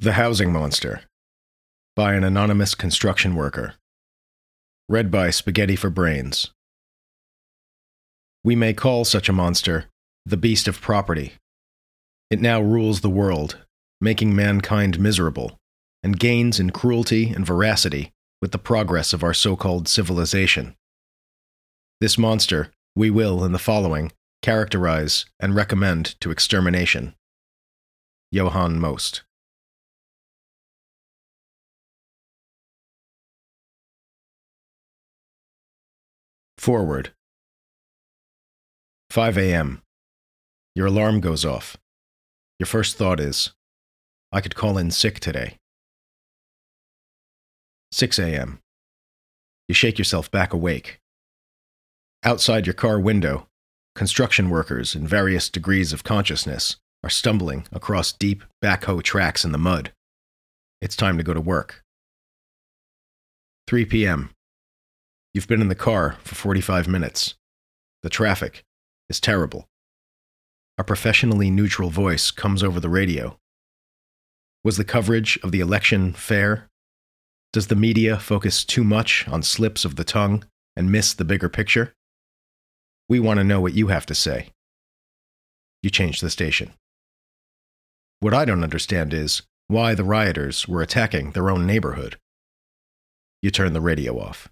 The Housing Monster by an anonymous construction worker. Read by Spaghetti for Brains. We may call such a monster the beast of property. It now rules the world, making mankind miserable, and gains in cruelty and veracity with the progress of our so called civilization. This monster we will, in the following, characterize and recommend to extermination. Johann Most. Forward. 5 a.m. Your alarm goes off. Your first thought is, I could call in sick today. 6 a.m. You shake yourself back awake. Outside your car window, construction workers in various degrees of consciousness are stumbling across deep backhoe tracks in the mud. It's time to go to work. 3 p.m. You've been in the car for 45 minutes. The traffic is terrible. A professionally neutral voice comes over the radio. Was the coverage of the election fair? Does the media focus too much on slips of the tongue and miss the bigger picture? We want to know what you have to say. You change the station. What I don't understand is why the rioters were attacking their own neighborhood. You turn the radio off.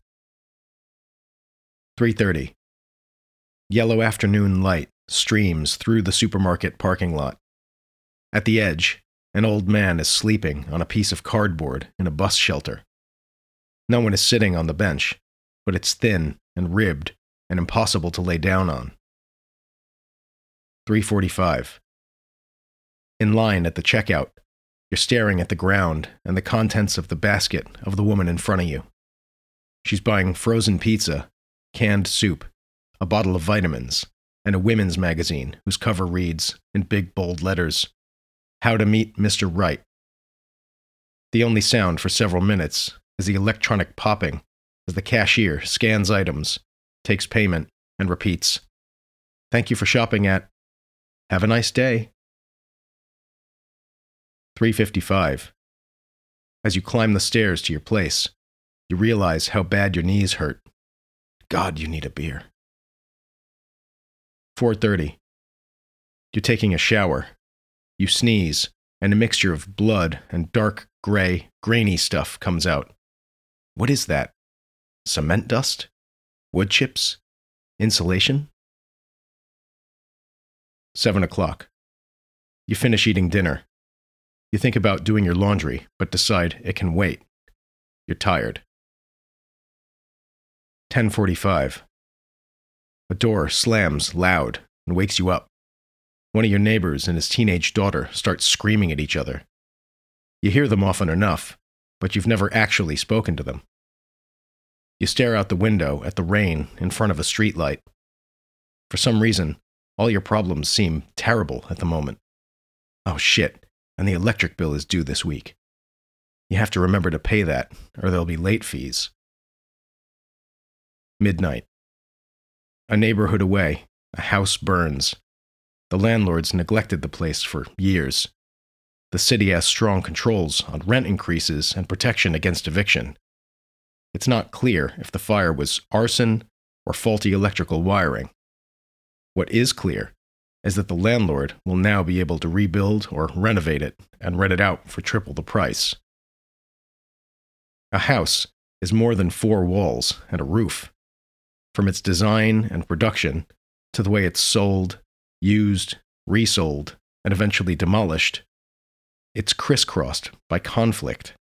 3:30. Yellow afternoon light streams through the supermarket parking lot. At the edge, an old man is sleeping on a piece of cardboard in a bus shelter. No one is sitting on the bench, but it's thin and ribbed and impossible to lay down on. 345. In line at the checkout, you're staring at the ground and the contents of the basket of the woman in front of you. She's buying frozen pizza canned soup, a bottle of vitamins, and a women's magazine whose cover reads, in big bold letters, How to Meet Mr. Right. The only sound for several minutes is the electronic popping as the cashier scans items, takes payment, and repeats, Thank you for shopping at. Have a nice day. 355. As you climb the stairs to your place, you realize how bad your knees hurt God, you need a beer. 4:30. You're taking a shower. You sneeze, and a mixture of blood and dark gray, grainy stuff comes out. What is that? Cement dust? Wood chips? Insulation? 7 o'clock. You finish eating dinner. You think about doing your laundry, but decide it can wait. You're tired. 1045. A door slams loud and wakes you up. One of your neighbors and his teenage daughter start screaming at each other. You hear them often enough, but you've never actually spoken to them. You stare out the window at the rain in front of a streetlight. For some reason, all your problems seem terrible at the moment. Oh shit, and the electric bill is due this week. You have to remember to pay that, or there'll be late fees. Midnight. A neighborhood away, a house burns. The landlords neglected the place for years. The city has strong controls on rent increases and protection against eviction. It's not clear if the fire was arson or faulty electrical wiring. What is clear is that the landlord will now be able to rebuild or renovate it and rent it out for triple the price. A house is more than four walls and a roof from its design and production to the way it's sold, used, resold, and eventually demolished, it's crisscrossed by conflict.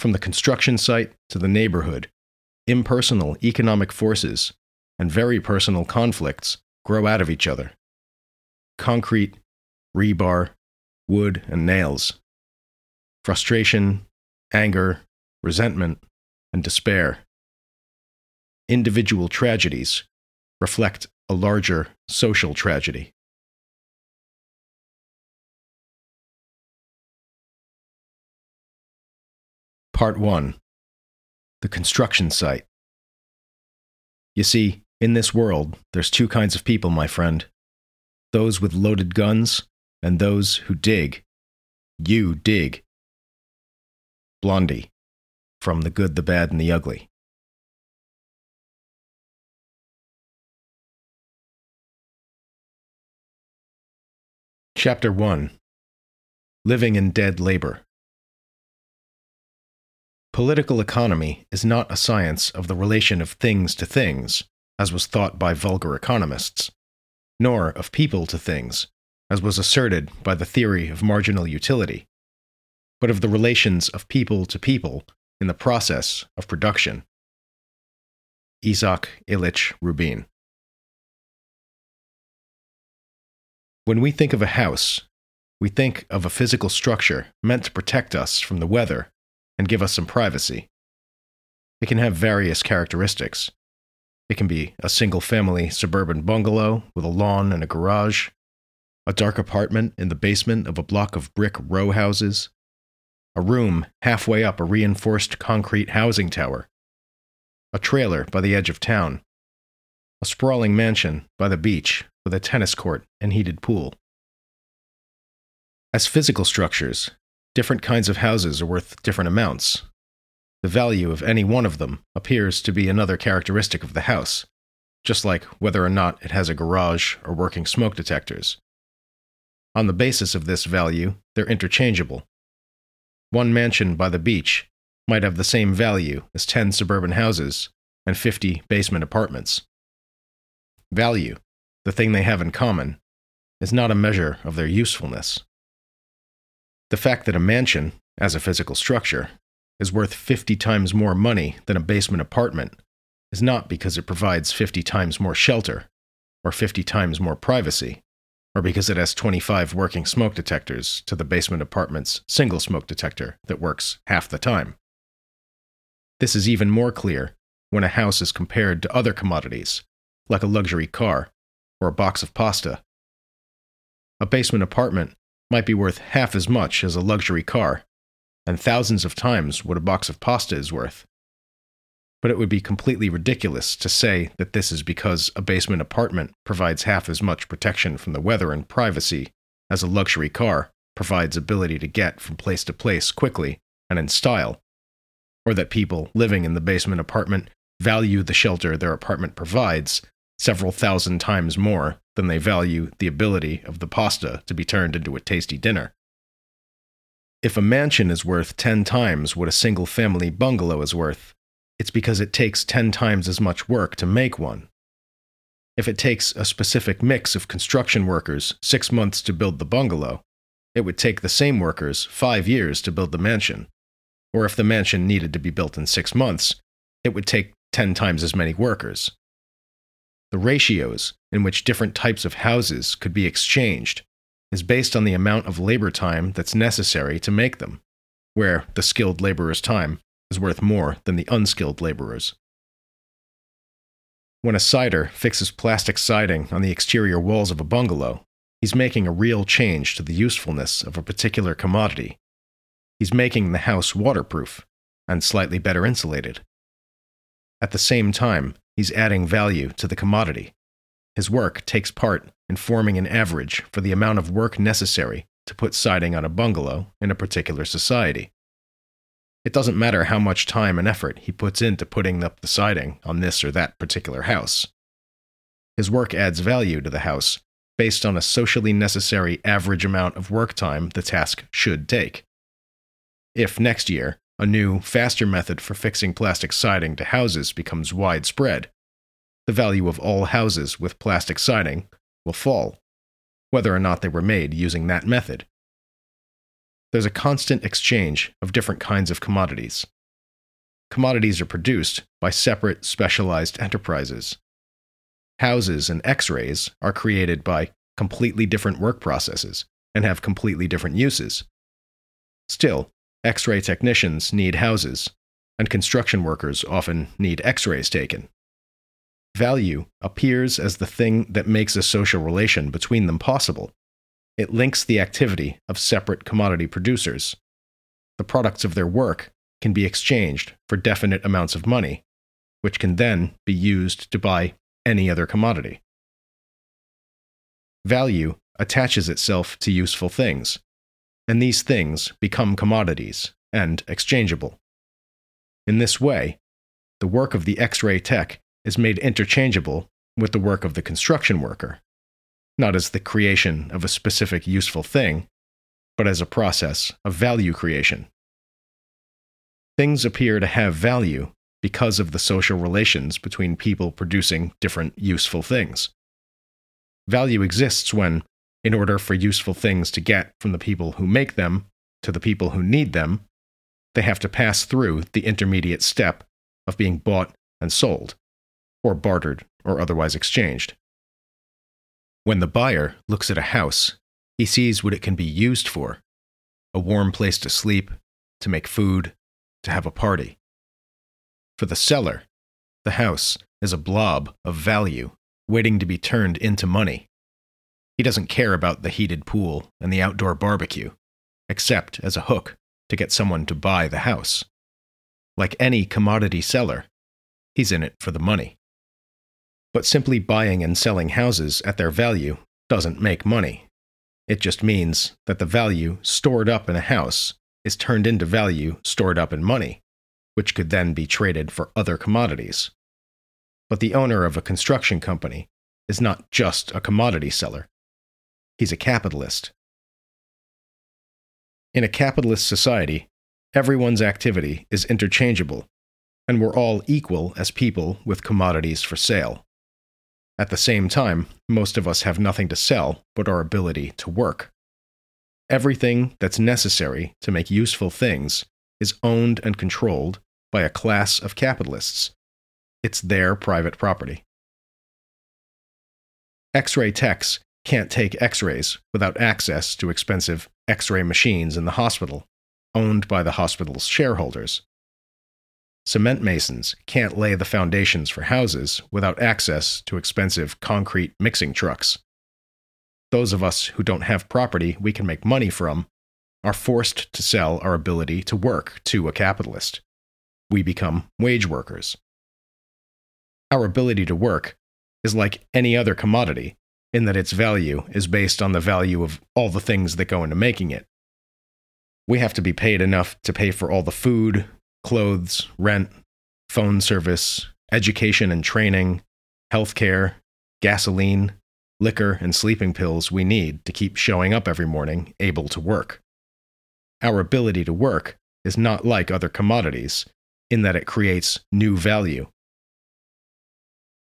From the construction site to the neighborhood, impersonal economic forces and very personal conflicts grow out of each other. Concrete, rebar, wood, and nails. Frustration, anger, resentment, and despair individual tragedies reflect a larger social tragedy. Part 1 The Construction Site. You see, in this world, there's two kinds of people, my friend those with loaded guns and those who dig. You dig. Blondie, from The Good, the Bad, and the Ugly. Chapter 1 Living in Dead Labor. Political economy is not a science of the relation of things to things, as was thought by vulgar economists, nor of people to things, as was asserted by the theory of marginal utility, but of the relations of people to people in the process of production. Isaac Illich Rubin. When we think of a house, we think of a physical structure meant to protect us from the weather and give us some privacy. It can have various characteristics. It can be a single family suburban bungalow with a lawn and a garage, a dark apartment in the basement of a block of brick row houses, a room halfway up a reinforced concrete housing tower, a trailer by the edge of town, a sprawling mansion by the beach with a tennis court and heated pool. As physical structures, different kinds of houses are worth different amounts. The value of any one of them appears to be another characteristic of the house, just like whether or not it has a garage or working smoke detectors. On the basis of this value, they're interchangeable. One mansion by the beach might have the same value as 10 suburban houses and 50 basement apartments. Value, the thing they have in common, is not a measure of their usefulness. The fact that a mansion, as a physical structure, is worth 50 times more money than a basement apartment is not because it provides 50 times more shelter, or 50 times more privacy, or because it has 25 working smoke detectors to the basement apartment's single smoke detector that works half the time. This is even more clear when a house is compared to other commodities, like a luxury car or a box of pasta. A basement apartment might be worth half as much as a luxury car, and thousands of times what a box of pasta is worth. But it would be completely ridiculous to say that this is because a basement apartment provides half as much protection from the weather and privacy as a luxury car provides ability to get from place to place quickly and in style, or that people living in the basement apartment value the shelter their apartment provides several thousand times more than they value the ability of the pasta to be turned into a tasty dinner. If a mansion is worth 10 times what a single family bungalow is worth, it's because it takes 10 times as much work to make one. If it takes a specific mix of construction workers six months to build the bungalow, it would take the same workers five years to build the mansion. Or if the mansion needed to be built in six months, it would take 10 times as many workers. The ratios in which different types of houses could be exchanged is based on the amount of labor time that's necessary to make them, where the skilled laborer's time is worth more than the unskilled laborer's. When a sider fixes plastic siding on the exterior walls of a bungalow, he's making a real change to the usefulness of a particular commodity. He's making the house waterproof and slightly better insulated. At the same time, he's adding value to the commodity. His work takes part in forming an average for the amount of work necessary to put siding on a bungalow in a particular society. It doesn't matter how much time and effort he puts into putting up the siding on this or that particular house. His work adds value to the house based on a socially necessary average amount of work time the task should take. If next year a new, faster method for fixing plastic siding to houses becomes widespread, the value of all houses with plastic siding will fall, whether or not they were made using that method. There's a constant exchange of different kinds of commodities. Commodities are produced by separate, specialized enterprises. Houses and x rays are created by completely different work processes and have completely different uses. Still, x ray technicians need houses, and construction workers often need x rays taken. Value appears as the thing that makes a social relation between them possible. It links the activity of separate commodity producers. The products of their work can be exchanged for definite amounts of money, which can then be used to buy any other commodity. Value attaches itself to useful things, and these things become commodities and exchangeable. In this way, the work of the X ray tech is made interchangeable with the work of the construction worker, not as the creation of a specific useful thing, but as a process of value creation. Things appear to have value because of the social relations between people producing different useful things. Value exists when, in order for useful things to get from the people who make them to the people who need them, they have to pass through the intermediate step of being bought and sold, or bartered or otherwise exchanged. When the buyer looks at a house, he sees what it can be used for a warm place to sleep, to make food, to have a party. For the seller, the house is a blob of value waiting to be turned into money. He doesn't care about the heated pool and the outdoor barbecue, except as a hook to get someone to buy the house. Like any commodity seller, he's in it for the money. But simply buying and selling houses at their value doesn't make money. It just means that the value stored up in a house is turned into value stored up in money, which could then be traded for other commodities. But the owner of a construction company is not just a commodity seller, he's a capitalist. In a capitalist society, everyone's activity is interchangeable, and we're all equal as people with commodities for sale. At the same time, most of us have nothing to sell but our ability to work. Everything that's necessary to make useful things is owned and controlled by a class of capitalists. It's their private property. X ray techs can't take x rays without access to expensive x ray machines in the hospital, owned by the hospital's shareholders. Cement masons can't lay the foundations for houses without access to expensive concrete mixing trucks. Those of us who don't have property we can make money from are forced to sell our ability to work to a capitalist. We become wage workers. Our ability to work is like any other commodity in that its value is based on the value of all the things that go into making it. We have to be paid enough to pay for all the food, clothes, rent, phone service, education and training, healthcare, gasoline, liquor, and sleeping pills we need to keep showing up every morning able to work. Our ability to work is not like other commodities in that it creates new value.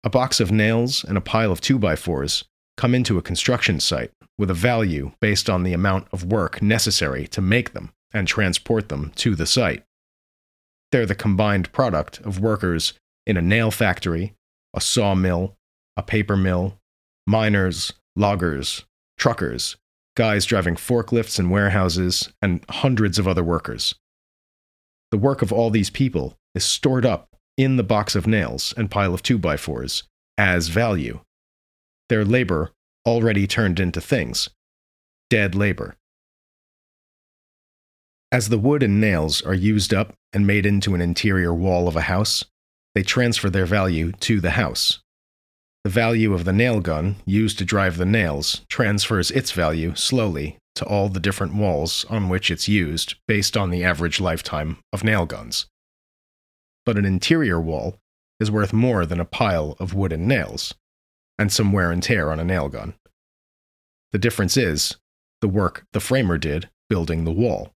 A box of nails and a pile of 2x4s come into a construction site with a value based on the amount of work necessary to make them and transport them to the site. They're the combined product of workers in a nail factory, a sawmill, a paper mill, miners, loggers, truckers, guys driving forklifts in warehouses, and hundreds of other workers. The work of all these people is stored up in the box of nails and pile of 2x4s as value their labor already turned into things dead labor. As the wood and nails are used up and made into an interior wall of a house, they transfer their value to the house. The value of the nail gun used to drive the nails transfers its value slowly to all the different walls on which it's used based on the average lifetime of nail guns. But an interior wall is worth more than a pile of wooden nails and some wear and tear on a nail gun. The difference is the work the framer did building the wall.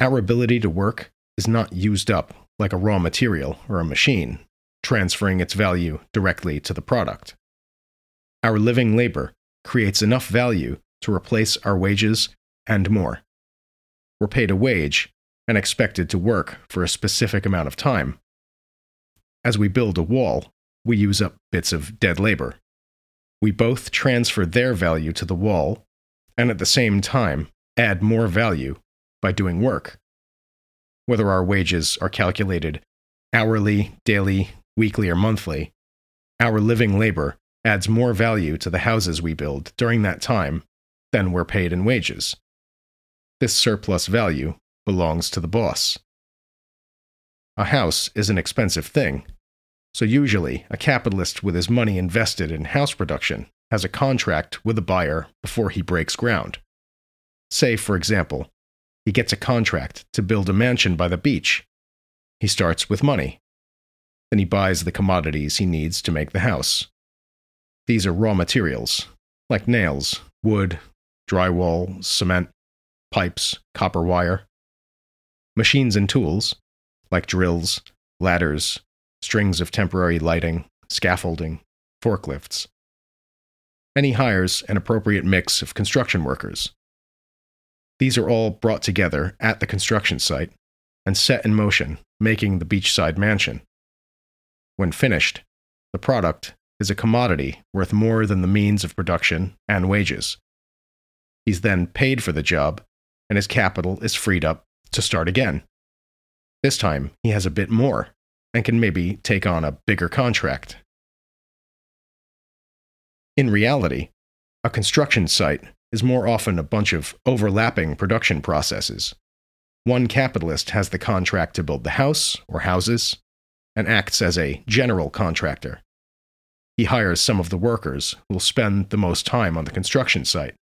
Our ability to work is not used up like a raw material or a machine, transferring its value directly to the product. Our living labor creates enough value to replace our wages and more. We're paid a wage and expected to work for a specific amount of time. As we build a wall, we use up bits of dead labor. We both transfer their value to the wall and at the same time add more value by doing work. Whether our wages are calculated hourly, daily, weekly, or monthly, our living labor adds more value to the houses we build during that time than we're paid in wages. This surplus value belongs to the boss. A house is an expensive thing, so, usually, a capitalist with his money invested in house production has a contract with a buyer before he breaks ground. Say, for example, he gets a contract to build a mansion by the beach. He starts with money. Then he buys the commodities he needs to make the house. These are raw materials, like nails, wood, drywall, cement, pipes, copper wire. Machines and tools, like drills, ladders, strings of temporary lighting, scaffolding, forklifts. And he hires an appropriate mix of construction workers. These are all brought together at the construction site and set in motion, making the beachside mansion. When finished, the product is a commodity worth more than the means of production and wages. He's then paid for the job, and his capital is freed up to start again. This time, he has a bit more and can maybe take on a bigger contract. In reality, a construction site is more often a bunch of overlapping production processes. One capitalist has the contract to build the house or houses and acts as a general contractor. He hires some of the workers who will spend the most time on the construction site,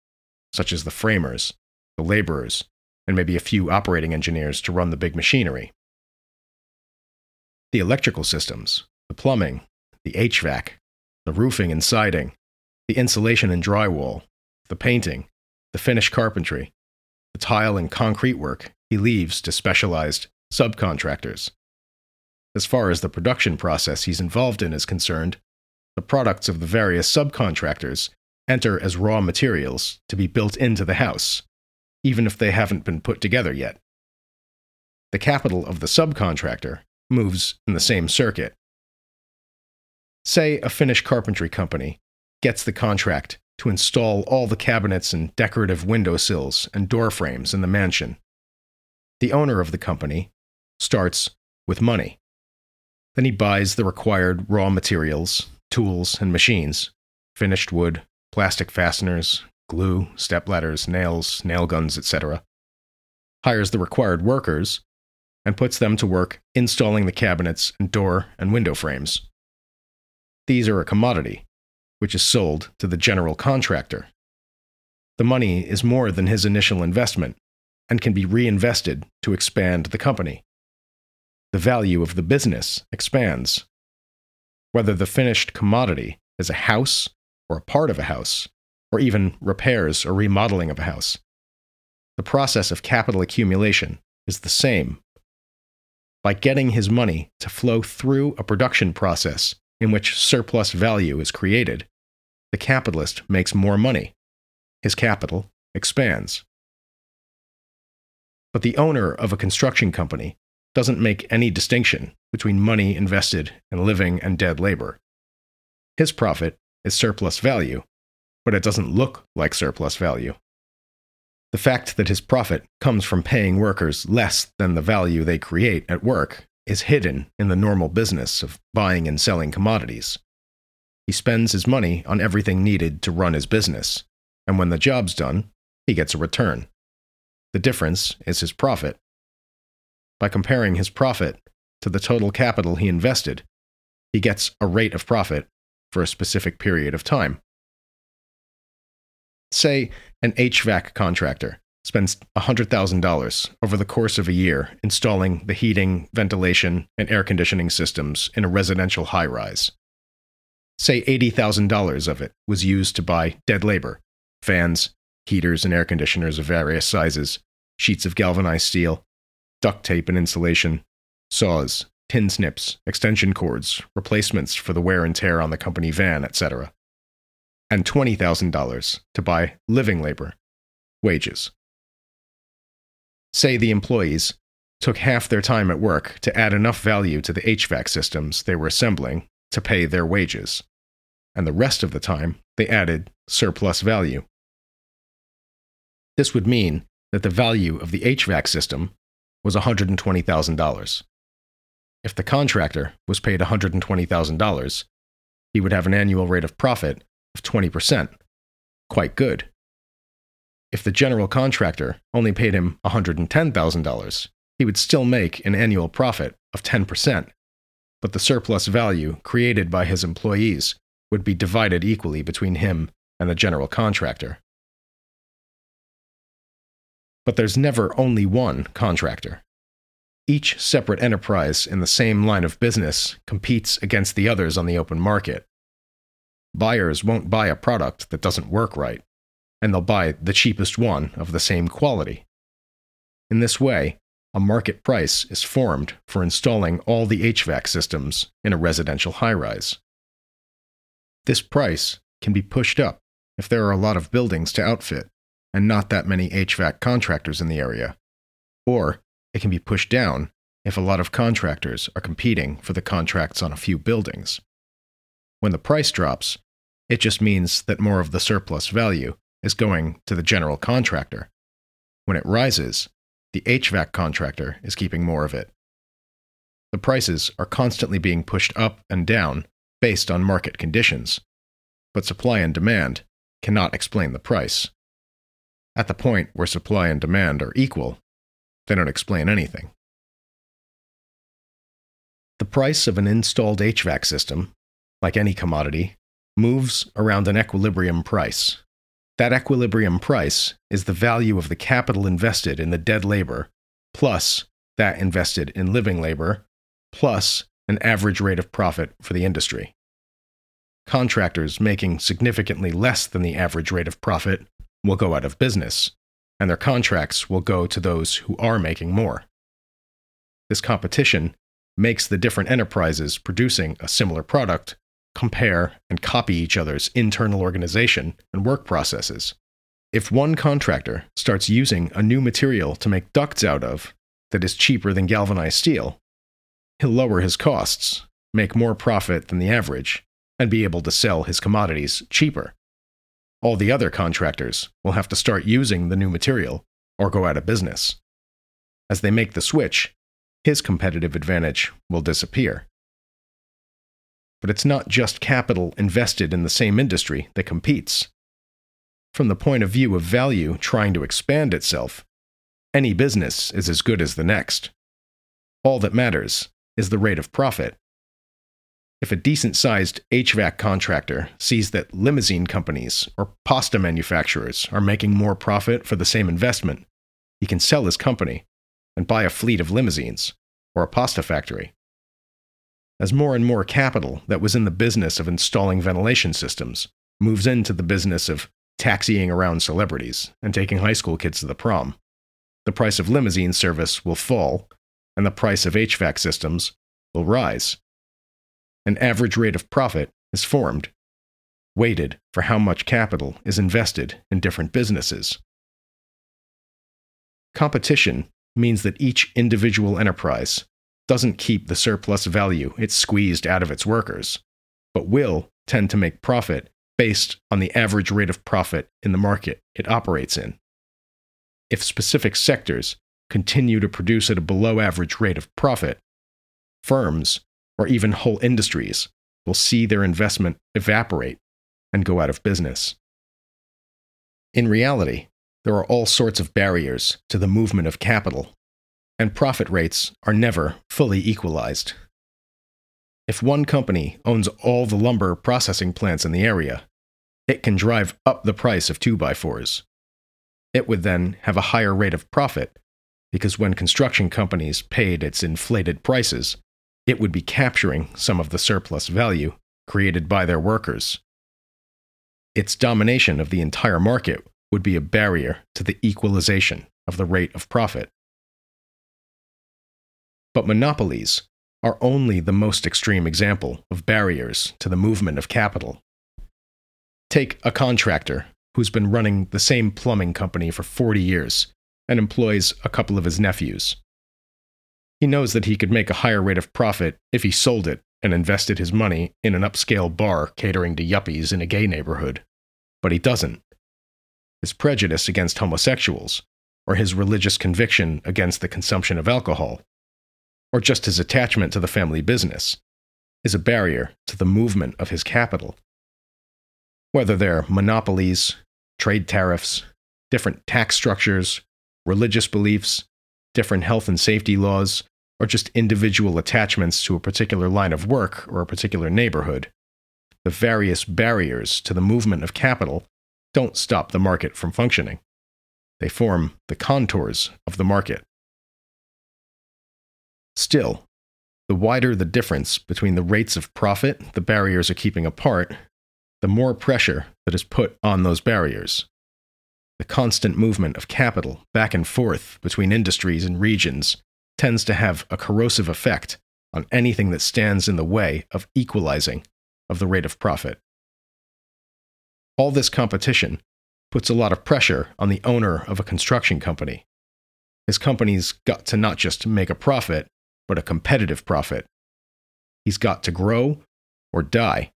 such as the framers, the laborers, and maybe a few operating engineers to run the big machinery. The electrical systems, the plumbing, the HVAC, the roofing and siding, the insulation and drywall, the painting, the finished carpentry, the tile and concrete work he leaves to specialized subcontractors. As far as the production process he's involved in is concerned, the products of the various subcontractors enter as raw materials to be built into the house, even if they haven't been put together yet. The capital of the subcontractor moves in the same circuit. Say a finish carpentry company gets the contract to install all the cabinets and decorative window sills and door frames in the mansion. The owner of the company starts with money. Then he buys the required raw materials, tools, and machines finished wood, plastic fasteners, glue, stepladders, nails, nail guns, etc. Hires the required workers and puts them to work installing the cabinets and door and window frames. These are a commodity which is sold to the general contractor. The money is more than his initial investment and can be reinvested to expand the company. The value of the business expands. Whether the finished commodity is a house or a part of a house, or even repairs or remodeling of a house, the process of capital accumulation is the same. By getting his money to flow through a production process in which surplus value is created, the capitalist makes more money. His capital expands. But the owner of a construction company doesn't make any distinction between money invested in living and dead labor. His profit is surplus value, but it doesn't look like surplus value. The fact that his profit comes from paying workers less than the value they create at work is hidden in the normal business of buying and selling commodities. He spends his money on everything needed to run his business, and when the job's done, he gets a return. The difference is his profit. By comparing his profit to the total capital he invested, he gets a rate of profit for a specific period of time. Say an HVAC contractor spends $100,000 over the course of a year installing the heating, ventilation, and air conditioning systems in a residential high rise. Say $80,000 of it was used to buy dead labor, fans, heaters and air conditioners of various sizes, sheets of galvanized steel, duct tape and insulation, saws, tin snips, extension cords, replacements for the wear and tear on the company van, etc. And $20,000 to buy living labor, wages. Say the employees took half their time at work to add enough value to the HVAC systems they were assembling to pay their wages, and the rest of the time they added surplus value. This would mean that the value of the HVAC system was $120,000. If the contractor was paid $120,000, he would have an annual rate of profit of 20%. Quite good. If the general contractor only paid him $110,000, he would still make an annual profit of 10%, but the surplus value created by his employees would be divided equally between him and the general contractor. But there's never only one contractor. Each separate enterprise in the same line of business competes against the others on the open market. Buyers won't buy a product that doesn't work right, and they'll buy the cheapest one of the same quality. In this way, a market price is formed for installing all the HVAC systems in a residential high rise. This price can be pushed up if there are a lot of buildings to outfit and not that many HVAC contractors in the area, or it can be pushed down if a lot of contractors are competing for the contracts on a few buildings. When the price drops, it just means that more of the surplus value is going to the general contractor. When it rises, the HVAC contractor is keeping more of it. The prices are constantly being pushed up and down based on market conditions, but supply and demand cannot explain the price. At the point where supply and demand are equal, they don't explain anything. The price of an installed HVAC system, like any commodity, moves around an equilibrium price. That equilibrium price is the value of the capital invested in the dead labor, plus that invested in living labor, plus an average rate of profit for the industry. Contractors making significantly less than the average rate of profit will go out of business, and their contracts will go to those who are making more. This competition makes the different enterprises producing a similar product compare, and copy each other's internal organization and work processes. If one contractor starts using a new material to make ducts out of that is cheaper than galvanized steel, he'll lower his costs, make more profit than the average, and be able to sell his commodities cheaper. All the other contractors will have to start using the new material or go out of business. As they make the switch, his competitive advantage will disappear. But it's not just capital invested in the same industry that competes. From the point of view of value trying to expand itself, any business is as good as the next. All that matters is the rate of profit. If a decent sized HVAC contractor sees that limousine companies or pasta manufacturers are making more profit for the same investment, he can sell his company and buy a fleet of limousines or a pasta factory as more and more capital that was in the business of installing ventilation systems moves into the business of taxiing around celebrities and taking high school kids to the prom. The price of limousine service will fall, and the price of HVAC systems will rise. An average rate of profit is formed, weighted for how much capital is invested in different businesses. Competition means that each individual enterprise doesn't keep the surplus value it's squeezed out of its workers, but will tend to make profit based on the average rate of profit in the market it operates in. If specific sectors continue to produce at a below average rate of profit, firms, or even whole industries, will see their investment evaporate and go out of business. In reality, there are all sorts of barriers to the movement of capital and profit rates are never fully equalized. If one company owns all the lumber processing plants in the area, it can drive up the price of 2x4s. It would then have a higher rate of profit because when construction companies paid its inflated prices, it would be capturing some of the surplus value created by their workers. Its domination of the entire market would be a barrier to the equalization of the rate of profit. But monopolies are only the most extreme example of barriers to the movement of capital. Take a contractor who's been running the same plumbing company for 40 years and employs a couple of his nephews. He knows that he could make a higher rate of profit if he sold it and invested his money in an upscale bar catering to yuppies in a gay neighborhood. But he doesn't. His prejudice against homosexuals, or his religious conviction against the consumption of alcohol, or just his attachment to the family business, is a barrier to the movement of his capital. Whether they're monopolies, trade tariffs, different tax structures, religious beliefs, different health and safety laws, or just individual attachments to a particular line of work or a particular neighborhood, the various barriers to the movement of capital don't stop the market from functioning. they form the contours of the market. Still, the wider the difference between the rates of profit the barriers are keeping apart, the more pressure that is put on those barriers. The constant movement of capital back and forth between industries and regions tends to have a corrosive effect on anything that stands in the way of equalizing of the rate of profit. All this competition puts a lot of pressure on the owner of a construction company. His company's got to not just make a profit, but a competitive profit. He's got to grow or die.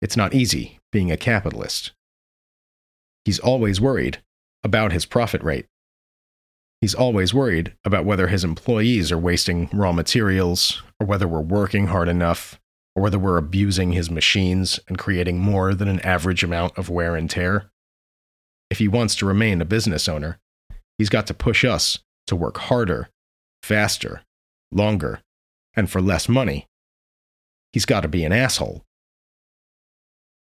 It's not easy being a capitalist. He's always worried about his profit rate. He's always worried about whether his employees are wasting raw materials, or whether we're working hard enough, or whether we're abusing his machines and creating more than an average amount of wear and tear. If he wants to remain a business owner, he's got to push us to work harder, faster, longer, and for less money. He's got to be an asshole.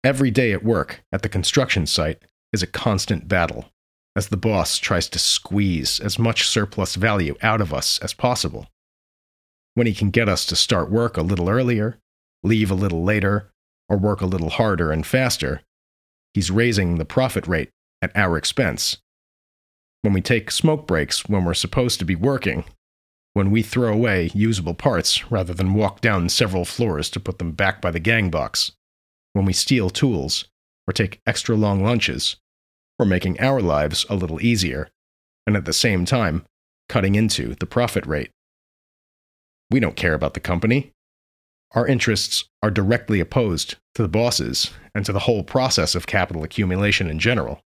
Every day at work at the construction site is a constant battle as the boss tries to squeeze as much surplus value out of us as possible. When he can get us to start work a little earlier, leave a little later, or work a little harder and faster, he's raising the profit rate at our expense. When we take smoke breaks when we're supposed to be working, when we throw away usable parts rather than walk down several floors to put them back by the gang box, when we steal tools or take extra long lunches, we're making our lives a little easier, and at the same time, cutting into the profit rate. We don't care about the company. Our interests are directly opposed to the bosses and to the whole process of capital accumulation in general.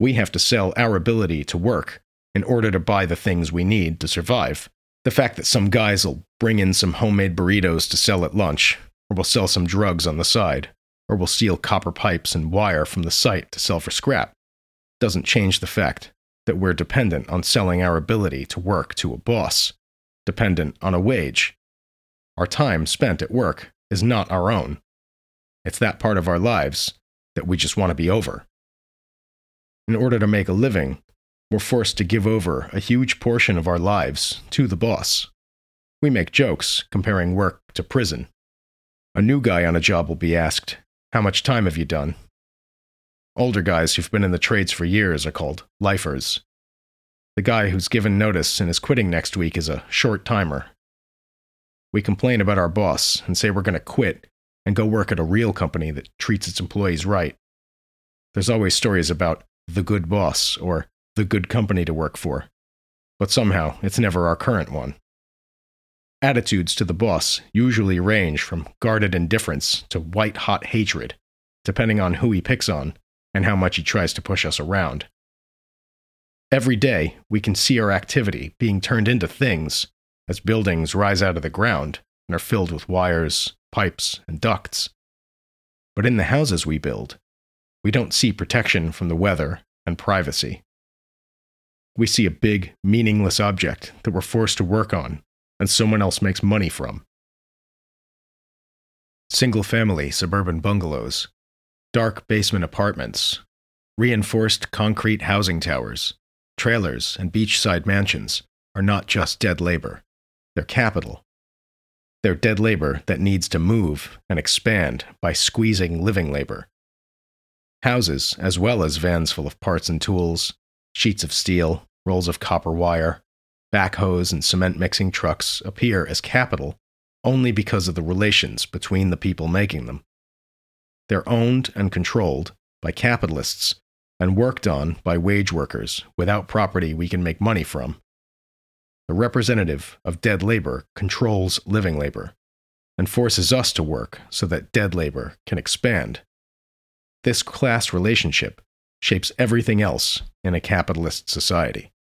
We have to sell our ability to work in order to buy the things we need to survive. The fact that some guys will bring in some homemade burritos to sell at lunch, or will sell some drugs on the side, or will steal copper pipes and wire from the site to sell for scrap, doesn't change the fact that we're dependent on selling our ability to work to a boss, dependent on a wage. Our time spent at work is not our own. It's that part of our lives that we just want to be over. In order to make a living, we're forced to give over a huge portion of our lives to the boss. We make jokes comparing work to prison. A new guy on a job will be asked, How much time have you done? Older guys who've been in the trades for years are called lifers. The guy who's given notice and is quitting next week is a short timer. We complain about our boss and say we're going to quit and go work at a real company that treats its employees right. There's always stories about the good boss or the good company to work for, but somehow it's never our current one. Attitudes to the boss usually range from guarded indifference to white hot hatred, depending on who he picks on and how much he tries to push us around. Every day, we can see our activity being turned into things as buildings rise out of the ground and are filled with wires, pipes, and ducts. But in the houses we build, we don't see protection from the weather and privacy. We see a big, meaningless object that we're forced to work on and someone else makes money from. Single family suburban bungalows, dark basement apartments, reinforced concrete housing towers, trailers, and beachside mansions are not just dead labor, they're capital. They're dead labor that needs to move and expand by squeezing living labor Houses, as well as vans full of parts and tools, sheets of steel, rolls of copper wire, backhoes, and cement mixing trucks, appear as capital only because of the relations between the people making them. They're owned and controlled by capitalists and worked on by wage workers without property we can make money from. The representative of dead labor controls living labor and forces us to work so that dead labor can expand this class relationship shapes everything else in a capitalist society.